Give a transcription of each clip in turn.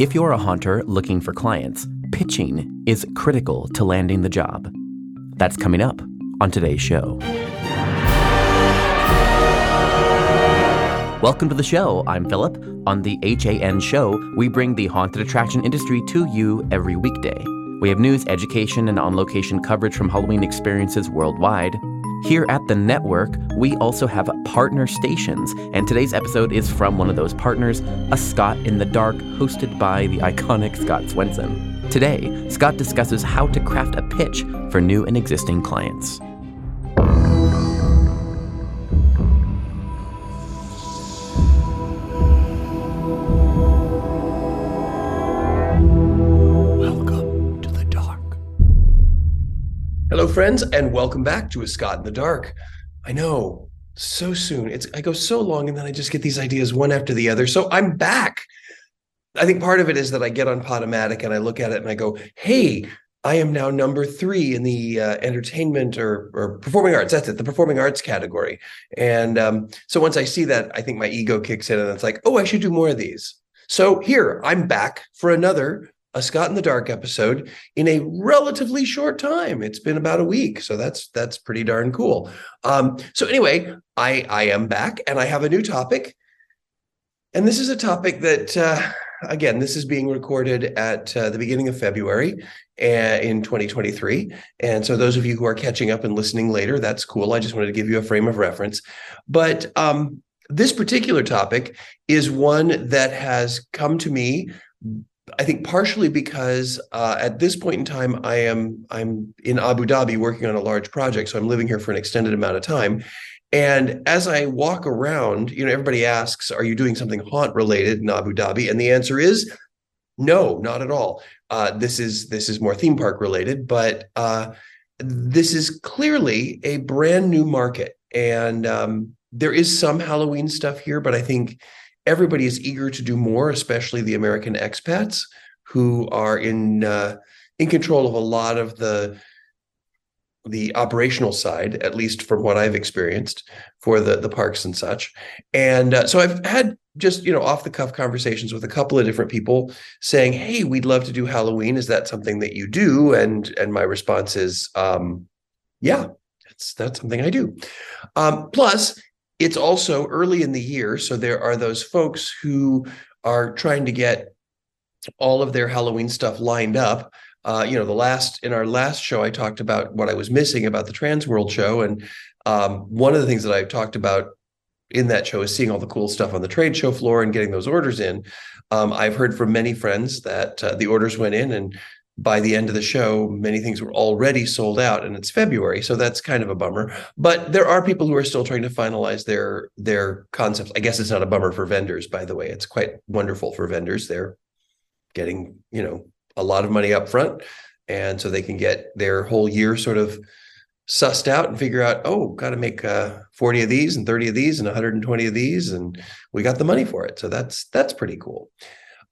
If you're a haunter looking for clients, pitching is critical to landing the job. That's coming up on today's show. Welcome to the show. I'm Philip. On the HAN show, we bring the haunted attraction industry to you every weekday. We have news, education, and on location coverage from Halloween experiences worldwide. Here at the network, we also have partner stations, and today's episode is from one of those partners, A Scott in the Dark, hosted by the iconic Scott Swenson. Today, Scott discusses how to craft a pitch for new and existing clients. Friends, and welcome back to A Scott in the Dark. I know, so soon. It's I go so long, and then I just get these ideas one after the other. So I'm back. I think part of it is that I get on Podomatic and I look at it and I go, "Hey, I am now number three in the uh, entertainment or, or performing arts. That's it, the performing arts category." And um, so once I see that, I think my ego kicks in, and it's like, "Oh, I should do more of these." So here I'm back for another a Scott in the Dark episode in a relatively short time. It's been about a week, so that's that's pretty darn cool. Um, so anyway, I I am back and I have a new topic, and this is a topic that uh, again this is being recorded at uh, the beginning of February uh, in 2023, and so those of you who are catching up and listening later, that's cool. I just wanted to give you a frame of reference, but. Um, this particular topic is one that has come to me I think partially because uh, at this point in time, I am I'm in Abu Dhabi working on a large project, so I'm living here for an extended amount of time. And as I walk around, you know, everybody asks, "Are you doing something haunt related in Abu Dhabi?" And the answer is no, not at all. Uh, this is this is more theme park related, but uh, this is clearly a brand new market, and um, there is some Halloween stuff here, but I think everybody is eager to do more, especially the American expats who are in uh, in control of a lot of the the operational side, at least from what I've experienced for the the parks and such. And uh, so I've had just you know off the cuff conversations with a couple of different people saying, "Hey, we'd love to do Halloween. Is that something that you do?" And and my response is, um, "Yeah, that's that's something I do." Um, plus, it's also early in the year, so there are those folks who are trying to get all of their Halloween stuff lined up. Uh, you know, the last in our last show, I talked about what I was missing about the Transworld show, and um, one of the things that I talked about in that show is seeing all the cool stuff on the trade show floor and getting those orders in. Um, I've heard from many friends that uh, the orders went in, and by the end of the show, many things were already sold out, and it's February, so that's kind of a bummer. But there are people who are still trying to finalize their their concepts. I guess it's not a bummer for vendors, by the way. It's quite wonderful for vendors. They're getting you know a lot of money up front, and so they can get their whole year sort of sussed out and figure out, oh, got to make uh, 40 of these and 30 of these and 120 of these, and we got the money for it. So that's that's pretty cool.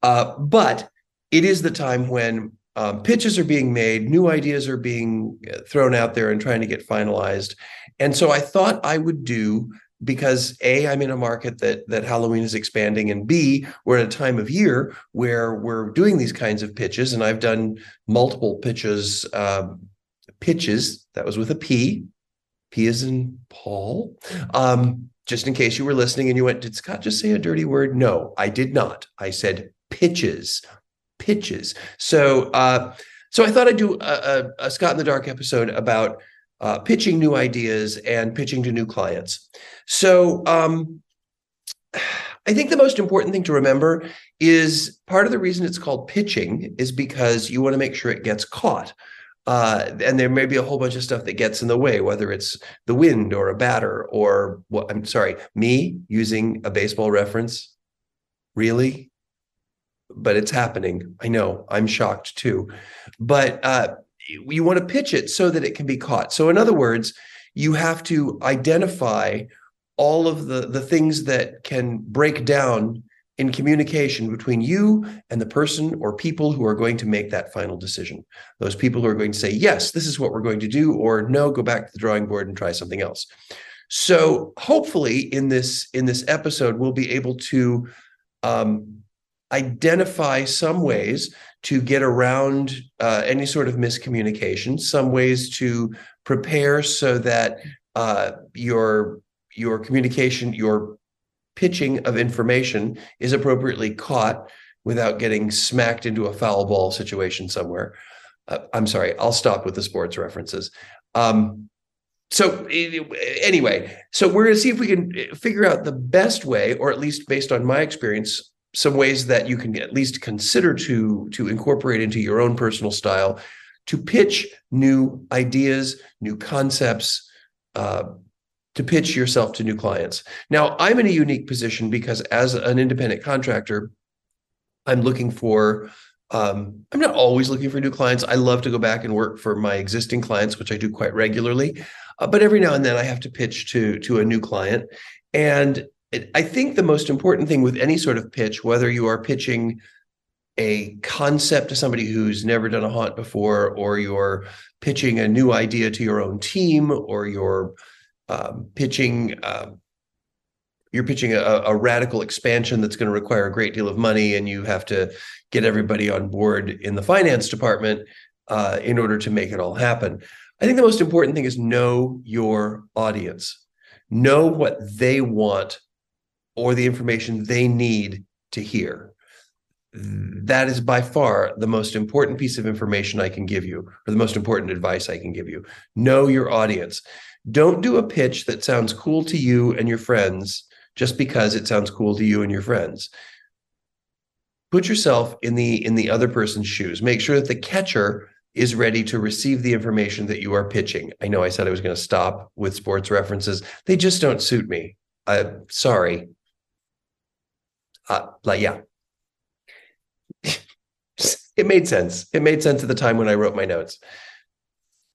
Uh, but it is the time when um, pitches are being made, new ideas are being uh, thrown out there and trying to get finalized. And so I thought I would do because a I'm in a market that that Halloween is expanding, and b we're at a time of year where we're doing these kinds of pitches, and I've done multiple pitches. Uh, pitches that was with a P. P is in Paul. Um, just in case you were listening and you went, did Scott just say a dirty word? No, I did not. I said pitches pitches. So, uh, so I thought I'd do a, a, Scott in the Dark episode about uh, pitching new ideas and pitching to new clients. So, um, I think the most important thing to remember is part of the reason it's called pitching is because you want to make sure it gets caught. Uh, and there may be a whole bunch of stuff that gets in the way, whether it's the wind or a batter or what I'm sorry, me using a baseball reference. Really? But it's happening. I know I'm shocked too. But uh, you want to pitch it so that it can be caught. So, in other words, you have to identify all of the, the things that can break down in communication between you and the person or people who are going to make that final decision. Those people who are going to say, yes, this is what we're going to do, or no, go back to the drawing board and try something else. So hopefully in this in this episode, we'll be able to um, identify some ways to get around uh, any sort of miscommunication, some ways to prepare so that uh, your your communication, your pitching of information is appropriately caught without getting smacked into a foul ball situation somewhere. Uh, I'm sorry, I'll stop with the sports references. Um, so anyway, so we're going to see if we can figure out the best way, or at least based on my experience, some ways that you can at least consider to to incorporate into your own personal style to pitch new ideas, new concepts, uh, to pitch yourself to new clients. Now, I'm in a unique position because as an independent contractor, I'm looking for um, I'm not always looking for new clients. I love to go back and work for my existing clients, which I do quite regularly. Uh, but every now and then I have to pitch to to a new client. And I think the most important thing with any sort of pitch, whether you are pitching a concept to somebody who's never done a haunt before, or you're pitching a new idea to your own team, or you're um, pitching uh, you're pitching a, a, radical expansion that's going to require a great deal of money, and you have to get everybody on board in the finance department uh, in order to make it all happen. I think the most important thing is know your audience, know what they want or the information they need to hear. That is by far the most important piece of information I can give you, or the most important advice I can give you. Know your audience. Don't do a pitch that sounds cool to you and your friends just because it sounds cool to you and your friends. Put yourself in the in the other person's shoes. Make sure that the catcher is ready to receive the information that you are pitching. I know I said I was going to stop with sports references. They just don't suit me. Uh, sorry. Uh, like yeah. it made sense. It made sense at the time when I wrote my notes.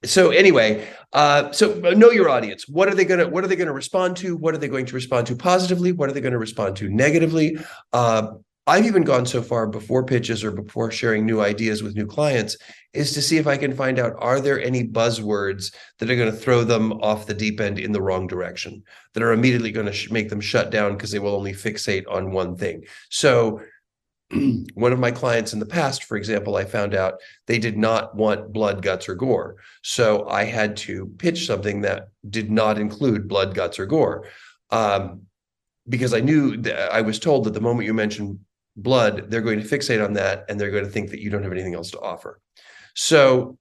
So anyway uh, so know your audience. What are they going to what are they going to respond to? What are they going to respond to positively? What are they going to respond to negatively? Uh, i've even gone so far before pitches or before sharing new ideas with new clients is to see if i can find out are there any buzzwords that are going to throw them off the deep end in the wrong direction that are immediately going to sh- make them shut down because they will only fixate on one thing so one of my clients in the past, for example, I found out they did not want blood, guts, or gore. So I had to pitch something that did not include blood, guts, or gore. Um, because I knew that I was told that the moment you mention blood, they're going to fixate on that and they're going to think that you don't have anything else to offer. So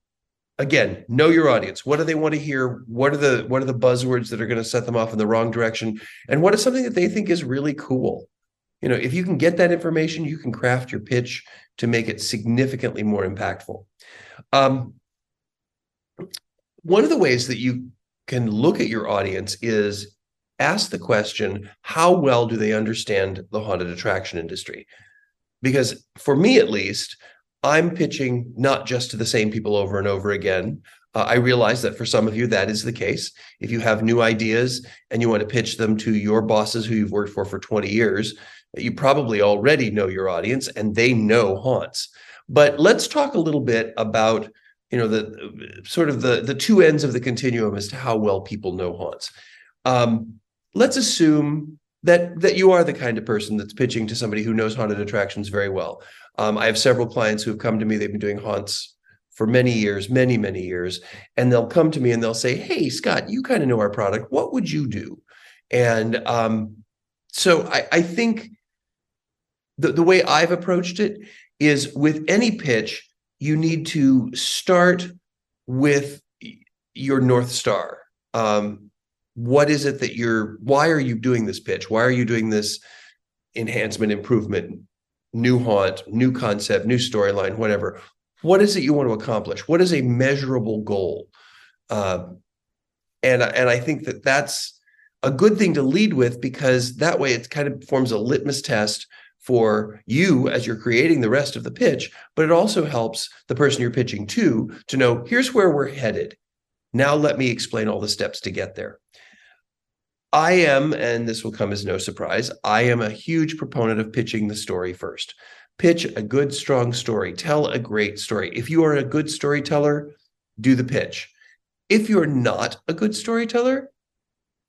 again, know your audience. What do they want to hear? What are the what are the buzzwords that are going to set them off in the wrong direction? And what is something that they think is really cool? you know if you can get that information you can craft your pitch to make it significantly more impactful um, one of the ways that you can look at your audience is ask the question how well do they understand the haunted attraction industry because for me at least i'm pitching not just to the same people over and over again uh, I realize that for some of you, that is the case. If you have new ideas and you want to pitch them to your bosses who you've worked for for 20 years, you probably already know your audience and they know haunts. But let's talk a little bit about you know the sort of the the two ends of the continuum as to how well people know haunts. Um, let's assume that that you are the kind of person that's pitching to somebody who knows haunted attractions very well. Um, I have several clients who have come to me. They've been doing haunts for many years, many many years, and they'll come to me and they'll say, "Hey, Scott, you kind of know our product. What would you do?" And um, so I, I think the, the way I've approached it is with any pitch, you need to start with your North Star. Um, what is it that you're, why are you doing this pitch? Why are you doing this enhancement, improvement, new haunt, new concept, new storyline, whatever? What is it you want to accomplish? What is a measurable goal? Um, and, and I think that that's a good thing to lead with because that way it kind of forms a litmus test for you as you're creating the rest of the pitch, but it also helps the person you're pitching to to know here's where we're headed. Now let me explain all the steps to get there. I am, and this will come as no surprise, I am a huge proponent of pitching the story first. Pitch a good, strong story. Tell a great story. If you are a good storyteller, do the pitch. If you're not a good storyteller,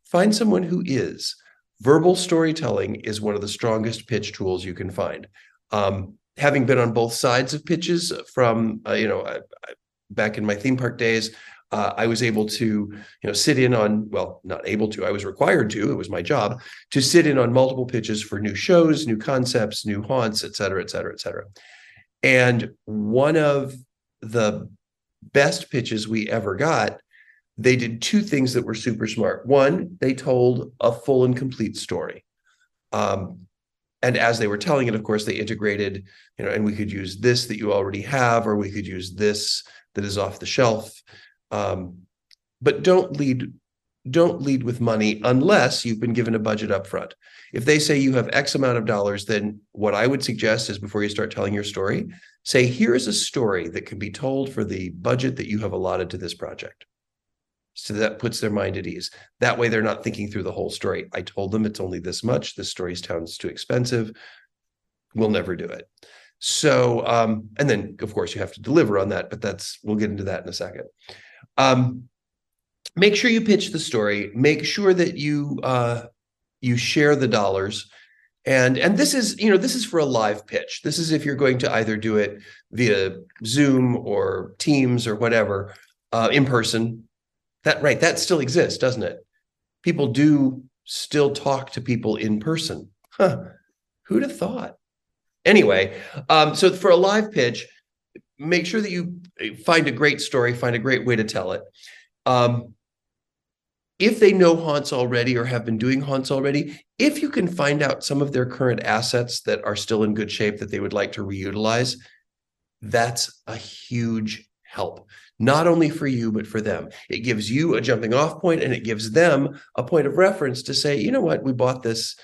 find someone who is verbal storytelling is one of the strongest pitch tools you can find. Um, having been on both sides of pitches from uh, you know I, I, back in my theme park days uh, i was able to you know sit in on well not able to i was required to it was my job to sit in on multiple pitches for new shows new concepts new haunts et cetera et cetera et cetera. And one of the best pitches we ever got they did two things that were super smart. One they told a full and complete story. Um, and as they were telling it of course they integrated you know and we could use this that you already have or we could use this that is off the shelf um, but don't lead don't lead with money unless you've been given a budget up front if they say you have x amount of dollars then what i would suggest is before you start telling your story say here's a story that can be told for the budget that you have allotted to this project so that puts their mind at ease. That way, they're not thinking through the whole story. I told them it's only this much. This story sounds too expensive. We'll never do it. So, um, and then of course you have to deliver on that, but that's we'll get into that in a second. Um, make sure you pitch the story. Make sure that you uh, you share the dollars. And and this is you know this is for a live pitch. This is if you're going to either do it via Zoom or Teams or whatever uh, in person that right, that still exists, doesn't it? People do still talk to people in person. Huh. Who'd have thought? Anyway, um, so for a live pitch, make sure that you find a great story, find a great way to tell it. Um, if they know haunts already or have been doing haunts already, if you can find out some of their current assets that are still in good shape that they would like to reutilize, that's a huge help not only for you, but for them. It gives you a jumping off point and it gives them a point of reference to say, you know what, we bought this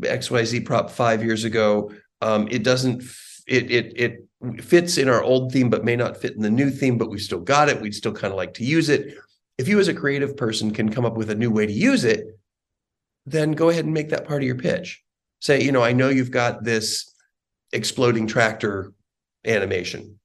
XYZ prop five years ago. Um, it doesn't, it, it, it fits in our old theme, but may not fit in the new theme, but we've still got it. We'd still kind of like to use it. If you as a creative person can come up with a new way to use it, then go ahead and make that part of your pitch. Say, you know, I know you've got this exploding tractor animation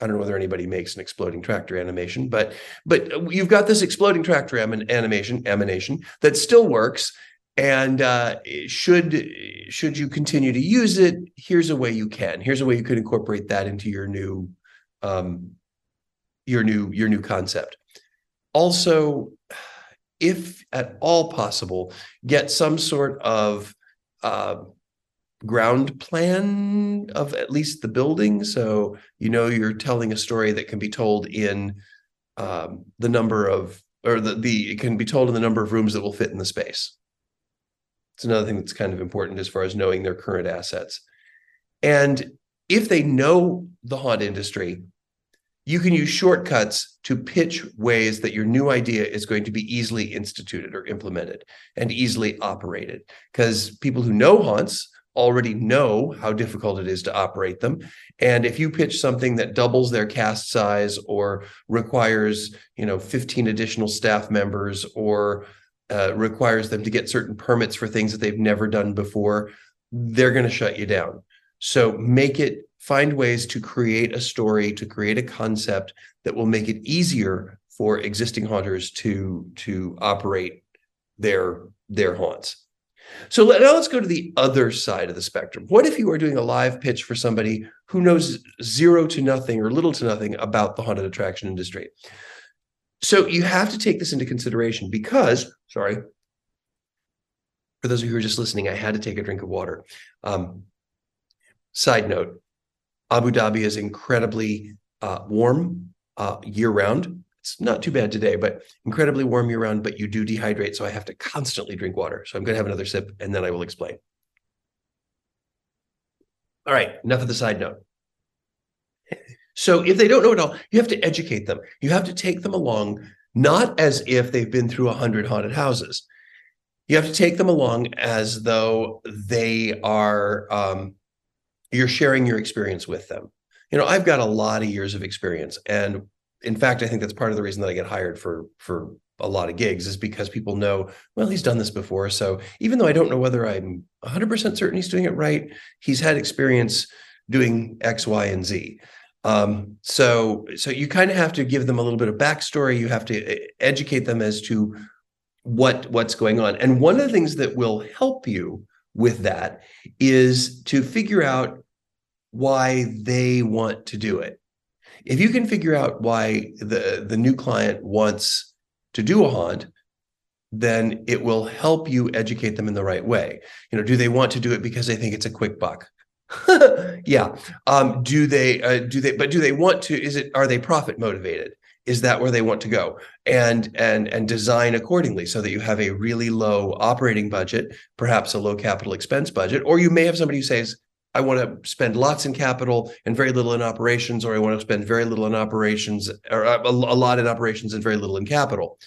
I don't know whether anybody makes an exploding tractor animation, but but uh, you've got this exploding tractor animation emanation that still works. And uh, should should you continue to use it, here's a way you can. Here's a way you could incorporate that into your new um, your new your new concept. Also, if at all possible, get some sort of uh, ground plan of at least the building so you know you're telling a story that can be told in um, the number of or the the it can be told in the number of rooms that will fit in the space it's another thing that's kind of important as far as knowing their current assets. And if they know the haunt industry you can use shortcuts to pitch ways that your new idea is going to be easily instituted or implemented and easily operated. Because people who know haunts already know how difficult it is to operate them. And if you pitch something that doubles their cast size or requires you know 15 additional staff members or uh, requires them to get certain permits for things that they've never done before they're going to shut you down so make it find ways to create a story to create a concept that will make it easier for existing haunters to to operate their their haunts so let, now let's go to the other side of the spectrum. What if you are doing a live pitch for somebody who knows zero to nothing or little to nothing about the haunted attraction industry? So you have to take this into consideration because, sorry, for those of you who are just listening, I had to take a drink of water. Um, side note Abu Dhabi is incredibly uh, warm uh, year round. It's not too bad today, but incredibly warm year round, but you do dehydrate. So I have to constantly drink water. So I'm going to have another sip and then I will explain. All right, enough of the side note. So if they don't know it all, you have to educate them. You have to take them along, not as if they've been through a hundred haunted houses. You have to take them along as though they are, um, you're sharing your experience with them. You know, I've got a lot of years of experience, and in fact, I think that's part of the reason that I get hired for for a lot of gigs is because people know, well, he's done this before. So even though I don't know whether I'm 100% certain he's doing it right, he's had experience doing X, Y, and Z. Um, so so you kind of have to give them a little bit of backstory. You have to eh, educate them as to what what's going on. And one of the things that will help you with that is to figure out why they want to do it. If you can figure out why the, the new client wants to do a haunt, then it will help you educate them in the right way. You know, do they want to do it because they think it's a quick buck? yeah. Um, do they uh, do they but do they want to is it are they profit motivated? Is that where they want to go? And and and design accordingly so that you have a really low operating budget, perhaps a low capital expense budget, or you may have somebody who says I want to spend lots in capital and very little in operations, or I want to spend very little in operations or a, a lot in operations and very little in capital.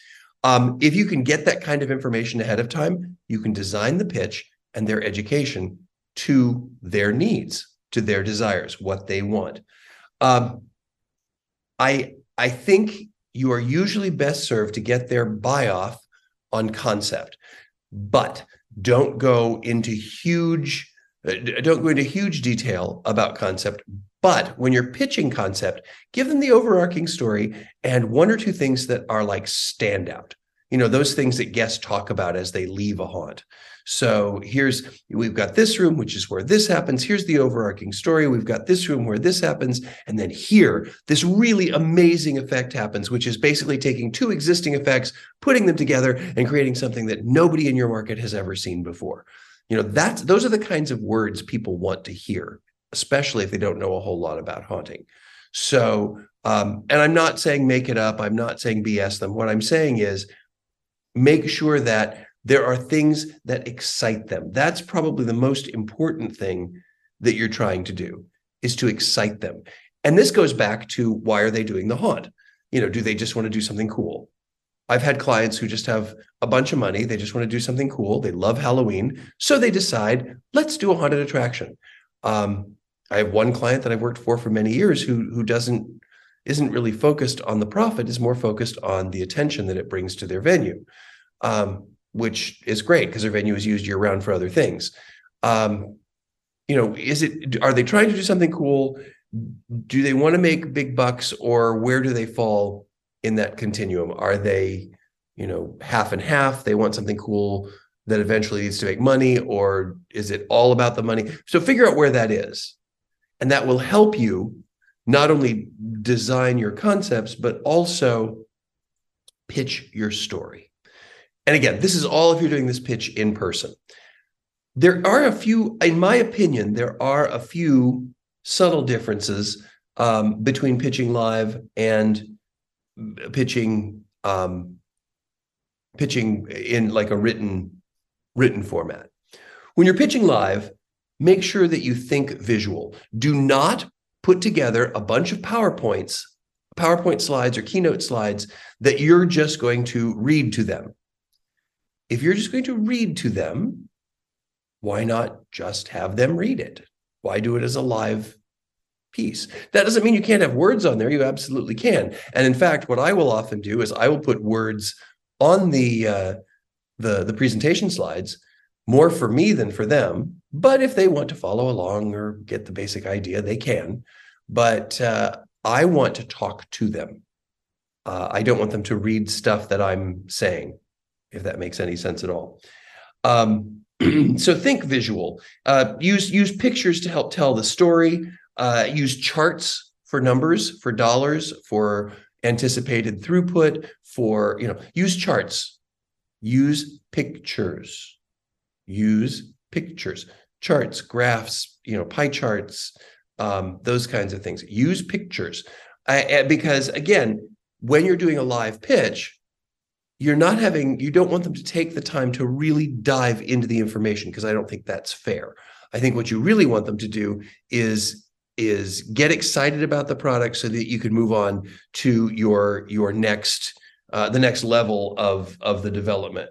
Um, if you can get that kind of information ahead of time, you can design the pitch and their education to their needs, to their desires, what they want. Um, I I think you are usually best served to get their buy off on concept, but don't go into huge uh, don't go into huge detail about concept. But when you're pitching concept, give them the overarching story and one or two things that are like standout. You know, those things that guests talk about as they leave a haunt. So here's we've got this room, which is where this happens. Here's the overarching story. We've got this room where this happens. And then here, this really amazing effect happens, which is basically taking two existing effects, putting them together, and creating something that nobody in your market has ever seen before. You know, that's those are the kinds of words people want to hear, especially if they don't know a whole lot about haunting. So, um, and I'm not saying make it up. I'm not saying BS them. What I'm saying is make sure that there are things that excite them. That's probably the most important thing that you're trying to do is to excite them. And this goes back to why are they doing the haunt? You know, do they just want to do something cool? I've had clients who just have a bunch of money. They just want to do something cool. They love Halloween. So they decide, let's do a haunted attraction. Um, I have one client that I've worked for for many years who who doesn't isn't really focused on the profit, is more focused on the attention that it brings to their venue, um, which is great because their venue is used year round for other things. Um, you know, is it are they trying to do something cool? Do they want to make big bucks, or where do they fall in that continuum? Are they, you know, half and half? They want something cool that eventually needs to make money, or is it all about the money? So figure out where that is. And that will help you not only design your concepts, but also pitch your story. And again, this is all if you're doing this pitch in person. There are a few, in my opinion, there are a few subtle differences um, between pitching live and pitching um, pitching in like a written written format. When you're pitching live, make sure that you think visual. Do not put together a bunch of PowerPoints, PowerPoint slides or keynote slides that you're just going to read to them. If you're just going to read to them, why not just have them read it? Why do it as a live piece. That doesn't mean you can't have words on there. You absolutely can. And in fact, what I will often do is I will put words on the uh, the the presentation slides more for me than for them. But if they want to follow along or get the basic idea, they can. But uh, I want to talk to them. Uh, I don't want them to read stuff that I'm saying, if that makes any sense at all. Um, so think visual. Uh, use use pictures to help tell the story uh, use charts for numbers, for dollars, for anticipated throughput, for, you know, use charts, use pictures, use pictures, charts, graphs, you know, pie charts, um, those kinds of things. Use pictures. I, because again, when you're doing a live pitch, you're not having, you don't want them to take the time to really dive into the information because I don't think that's fair. I think what you really want them to do is is get excited about the product so that you can move on to your your next uh, the next level of of the development.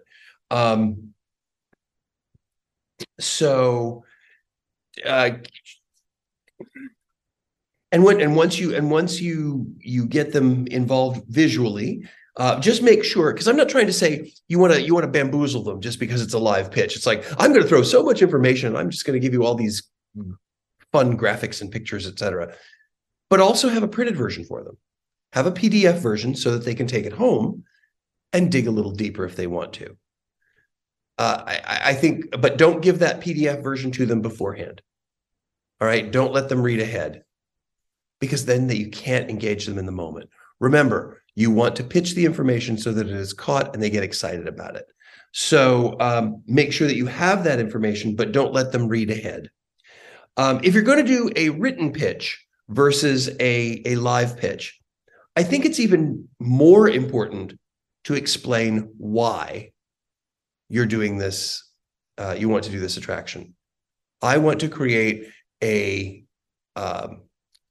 Um, so, uh, and when and once you and once you you get them involved visually, uh, just make sure because I'm not trying to say you want to you want to bamboozle them just because it's a live pitch. It's like I'm going to throw so much information. I'm just going to give you all these fun graphics and pictures, etc. But also have a printed version for them. Have a PDF version so that they can take it home and dig a little deeper if they want to. uh, I, I think, but don't give that PDF version to them beforehand. All right. Don't let them read ahead because then that you can't engage them in the moment. Remember, you want to pitch the information so that it is caught and they get excited about it. So um, make sure that you have that information, but don't let them read ahead. Um, if you're going to do a written pitch versus a, a live pitch, I think it's even more important to explain why you're doing this. Uh, you want to do this attraction. I want to create a um,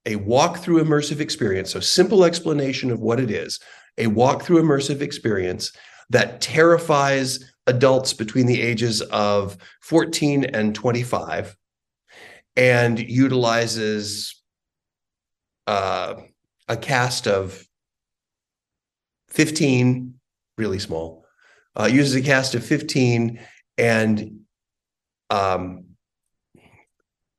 a walk-through immersive experience. So simple explanation of what it is. A walk-through immersive experience that terrifies adults between the ages of 14 and 25 and utilizes uh, a cast of 15, really small, uh, uses a cast of 15 and um,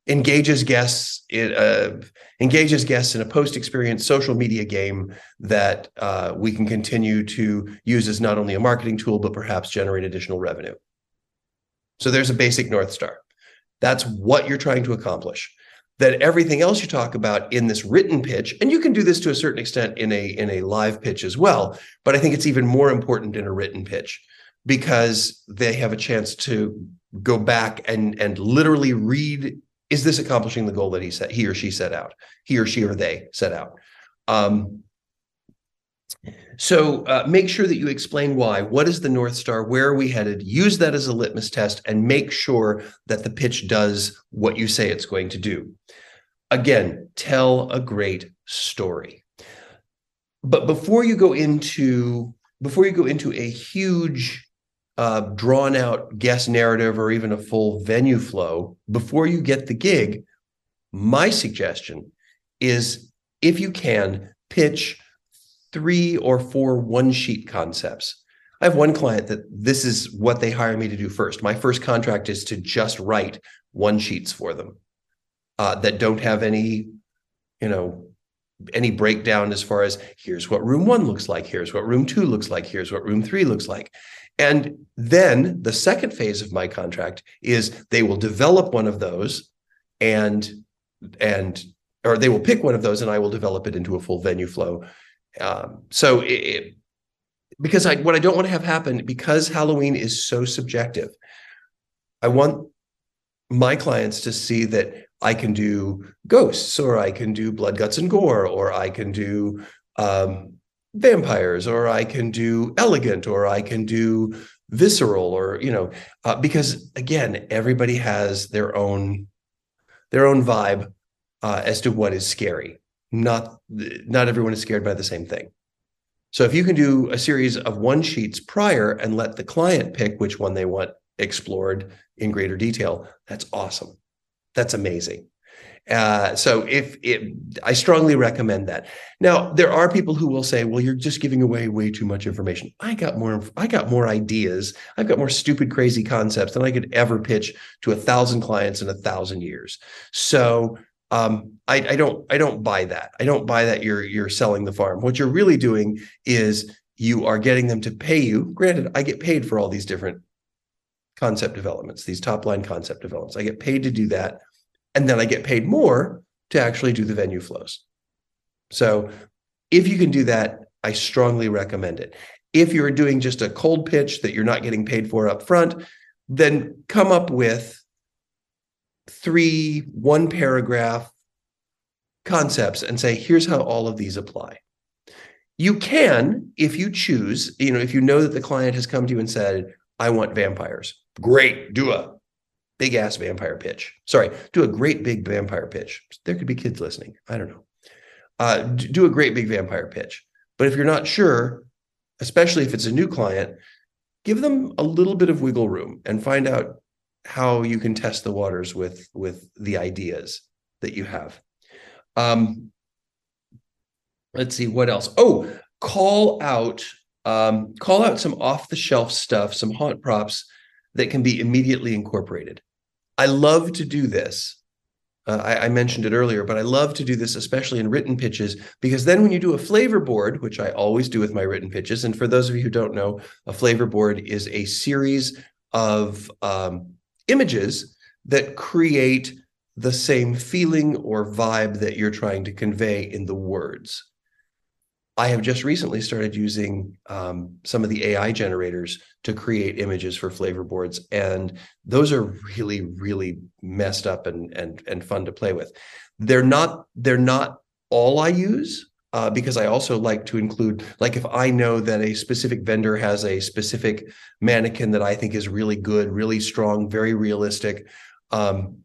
engages guests in uh, engages guests in a post-experience social media game that uh, we can continue to use as not only a marketing tool but perhaps generate additional revenue. So there's a basic north star. That's what you're trying to accomplish. That everything else you talk about in this written pitch, and you can do this to a certain extent in a in a live pitch as well, but I think it's even more important in a written pitch because they have a chance to go back and and literally read is this accomplishing the goal that he set he or she set out he or she or they set out? Um, so uh, make sure that you explain why. What is the north star? Where are we headed? Use that as a litmus test and make sure that the pitch does what you say it's going to do. Again tell a great story. But before you go into before you go into a huge uh, drawn out guest narrative or even a full venue flow before you get the gig, my suggestion is if you can pitch three or four one sheet concepts. I have one client that this is what they hire me to do first. My first contract is to just write one sheets for them uh, that don't have any, you know, any breakdown as far as here's what room one looks like, here's what room two looks like, here's what room three looks like. And then the second phase of my contract is they will develop one of those and and or they will pick one of those and I will develop it into a full venue flow. Um, so it, it, because I what I don't want to have happen because Halloween is so subjective, I want my clients to see that I can do ghosts or I can do blood, guts, and gore, or I can do um, vampires or i can do elegant or i can do visceral or you know uh, because again everybody has their own their own vibe uh, as to what is scary. Not not everyone is scared by the same thing. So if you can do a series of one sheets prior and let the client pick which one they want explored in greater detail that's awesome that's amazing uh, so if it, I strongly recommend that. Now there are people who will say, "Well, you're just giving away way too much information." I got more. I got more ideas. I've got more stupid, crazy concepts than I could ever pitch to a thousand clients in a thousand years. So um, I, I don't. I don't buy that. I don't buy that you're you're selling the farm. What you're really doing is you are getting them to pay you. Granted, I get paid for all these different concept developments, these top line concept developments. I get paid to do that and then I get paid more to actually do the venue flows. So if you can do that, I strongly recommend it. If you're doing just a cold pitch that you're not getting paid for up front, then come up with three one paragraph concepts and say, here's how all of these apply. You can, if you choose, you know, if you know that the client has come to you and said, I want vampires, great, do a big ass vampire pitch. Sorry, do a great big vampire pitch. There could be kids listening. I don't know. Uh, do a great big vampire pitch. But if you're not sure, especially if it's a new client, give them a little bit of wiggle room and find out how you can test the waters with with the ideas that you have. Um, let's see what else. Oh, call out um, call out some off the shelf stuff, some haunt props that can be immediately incorporated. I love to do this. Uh, I, I, mentioned it earlier, but I love to do this, especially in written pitches, because then when you do a flavor board, which I always do with my written pitches, and for those of you who don't know, a flavor board is a series of um, images that create the same feeling or vibe that you're trying to convey in the words. I have just recently started using um, some of the AI generators to create images for flavor boards, and those are really, really messed up and and and fun to play with. They're not they're not all I use uh, because I also like to include like if I know that a specific vendor has a specific mannequin that I think is really good, really strong, very realistic. Um,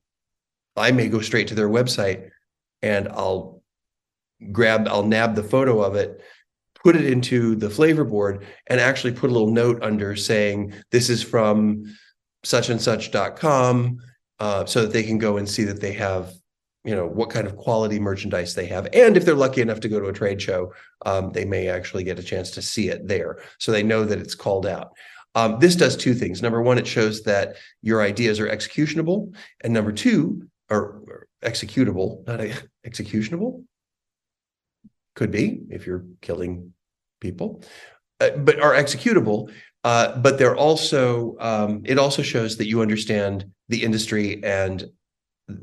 I may go straight to their website and I'll grab, I'll nab the photo of it, put it into the flavor board, and actually put a little note under saying this is from such and such.com uh, so that they can go and see that they have you know what kind of quality merchandise they have. And if they're lucky enough to go to a trade show um, they may actually get a chance to see it there so they know that it's called out. Um, this does two things. Number one it shows that your ideas are executionable and number two or executable not a, executionable could be if you're killing people uh, but are executable. Uh, but they're also um, it also shows that you understand the industry and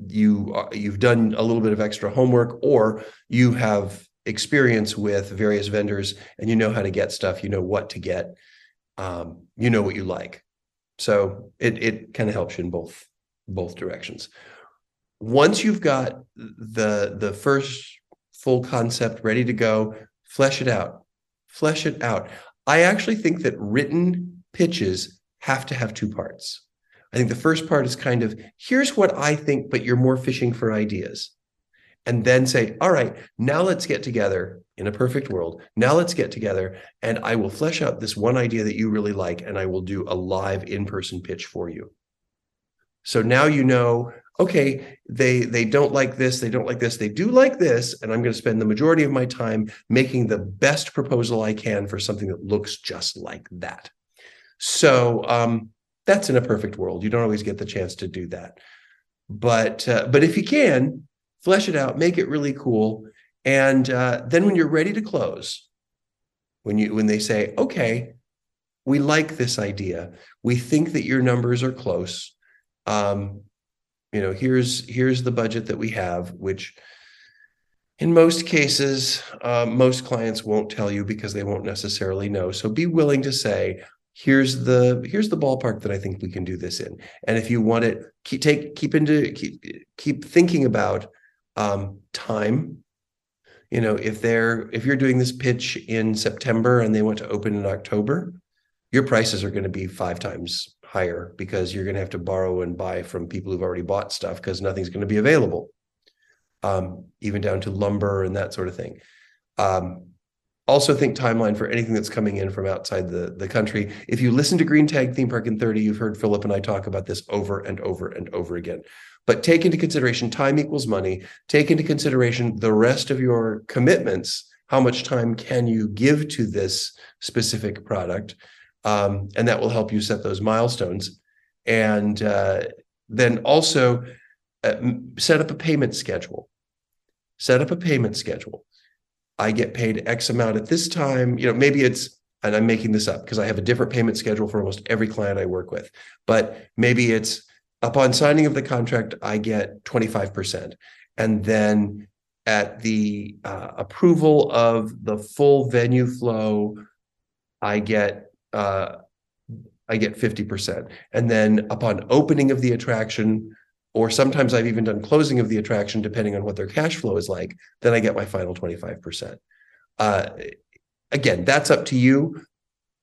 you you've done a little bit of extra homework or you have experience with various vendors and you know how to get stuff you know what to get um, you know what you like. So it it kind of helps you in both both directions. Once you've got the the first full concept ready to go flesh it out flesh it out i actually think that written pitches have to have two parts I think the first part is kind of here's what I think, but you're more fishing for ideas. And then say, all right, now let's get together in a perfect world. Now let's get together and I will flesh out this one idea that you really like and I will do a live in-person pitch for you. So now you know, okay, they they don't like this, they don't like this, they do like this, and I'm going to spend the majority of my time making the best proposal I can for something that looks just like that. So um, that's in a perfect world. You don't always get the chance to do that. But uh, but if you can, flesh it out, make it really cool. And uh, then when you're ready to close, when you when they say, okay, we like this idea, we think that your numbers are close. Um, you know, here's here's the budget that we have, which in most cases, uh, most clients won't tell you because they won't necessarily know. So be willing to say, here's the here's the ballpark that I think we can do this in. And if you want it, keep take keep into keep keep thinking about um, time. You know, if they're if you're doing this pitch in September and they want to open in October, your prices are going to be five times higher because you're going to have to borrow and buy from people who've already bought stuff because nothing's going to be available, um, even down to lumber and that sort of thing. Um, also think timeline for anything that's coming in from outside the, the country. If you listen to Green Tag Theme Park in 30, you've heard Philip and I talk about this over and over and over again. But take into consideration time equals money. Take into consideration the rest of your commitments. How much time can you give to this specific product? Um, and that will help you set those milestones. And uh, then also uh, set up a payment schedule. Set up a payment schedule. I get paid X amount at this time. You know, maybe it's, and I'm making this up because I have a different payment schedule for almost every client I work with, but maybe it's upon signing of the contract, I get 25%. And then at the uh, approval of the full venue flow, I get uh, I get 50%. And then upon opening of the attraction, or sometimes I've even done closing of the attraction, depending on what their cash flow is like, then I get my final 25%. Uh, again, that's up to you,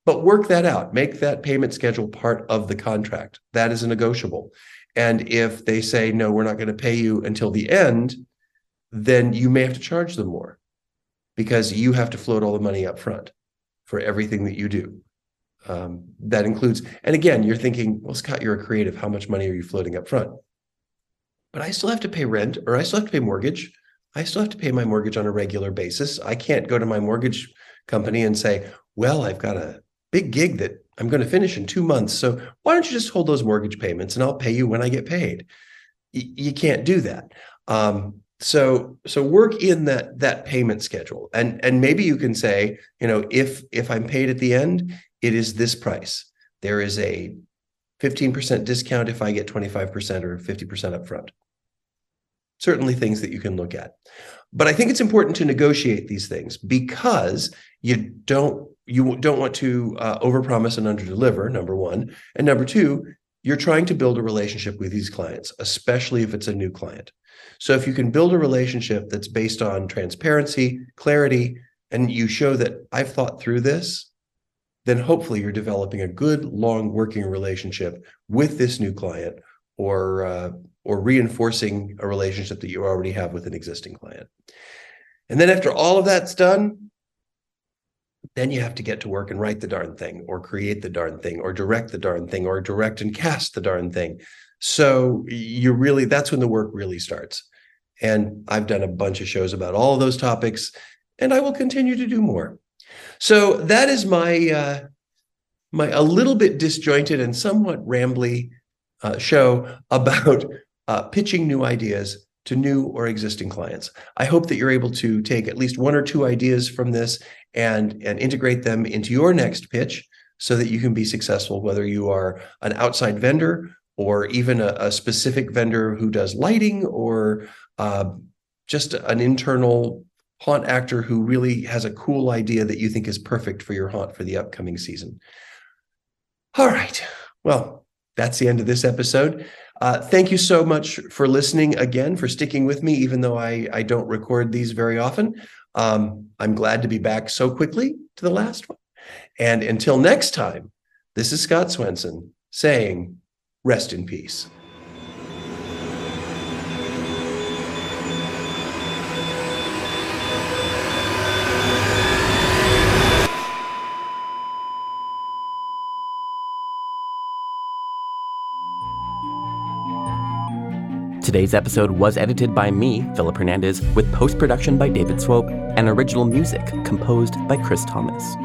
but work that out. Make that payment schedule part of the contract. That is a negotiable. And if they say, no, we're not going to pay you until the end, then you may have to charge them more because you have to float all the money up front for everything that you do. Um, that includes, and again, you're thinking, well, Scott, you're a creative. How much money are you floating up front? but I still have to pay rent or I still have to pay mortgage. I still have to pay my mortgage on a regular basis. I can't go to my mortgage company and say, well, I've got a big gig that I'm going to finish in two months. So why don't you just hold those mortgage payments and I'll pay you when I get paid? Y- you can't do that. Um, so so work in that that payment schedule and and maybe you can say you know if if i'm paid at the end it is this price there is a 15% discount if I get 25% or 50% upfront. Certainly things that you can look at. But I think it's important to negotiate these things because you don't you don't want to uh, overpromise and underdeliver. Number one, and number two, you're trying to build a relationship with these clients, especially if it's a new client. So if you can build a relationship that's based on transparency, clarity, and you show that I've thought through this, then hopefully you're developing a good long working relationship with this new client or uh, or reinforcing a relationship that you already have with an existing client. And then after all of that's done, then you have to get to work and write the darn thing or create the darn thing or direct the darn thing or direct and cast the darn thing. So you really that's when the work really starts. And I've done a bunch of shows about all of those topics and I will continue to do more. So that is my uh, my a little bit disjointed and somewhat rambly uh, show about uh, pitching new ideas to new or existing clients. I hope that you're able to take at least one or two ideas from this and and integrate them into your next pitch so that you can be successful whether you are an outside vendor or even a, a specific vendor who does lighting or uh, just an internal haunt actor who really has a cool idea that you think is perfect for your haunt for the upcoming season. All right. Well, that's the end of this episode. Uh, thank you so much for listening again, for sticking with me, even though I, I don't record these very often. Um, I'm glad to be back so quickly to the last one. And until next time, this is Scott Swenson saying, rest in peace. Today's episode was edited by me, Philip Hernandez, with post production by David Swope and original music composed by Chris Thomas.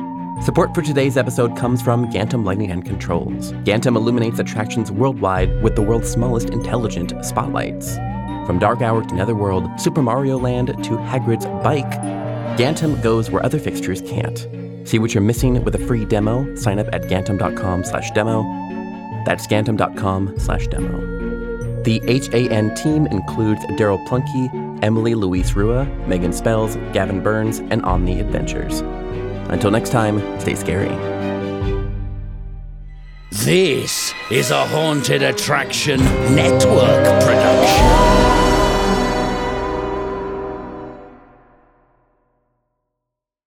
Support for today's episode comes from Gantom Lighting and Controls. Gantom illuminates attractions worldwide with the world's smallest intelligent spotlights. From Dark Hour to Netherworld, Super Mario Land to Hagrid's Bike, Gantom goes where other fixtures can't. See what you're missing with a free demo? Sign up at gantom.com slash demo. That's gantom.com slash demo. The HAN team includes Daryl Plunkey, Emily Louise Rua, Megan Spells, Gavin Burns, and Omni Adventures. Until next time, stay scary. This is a Haunted Attraction Network production.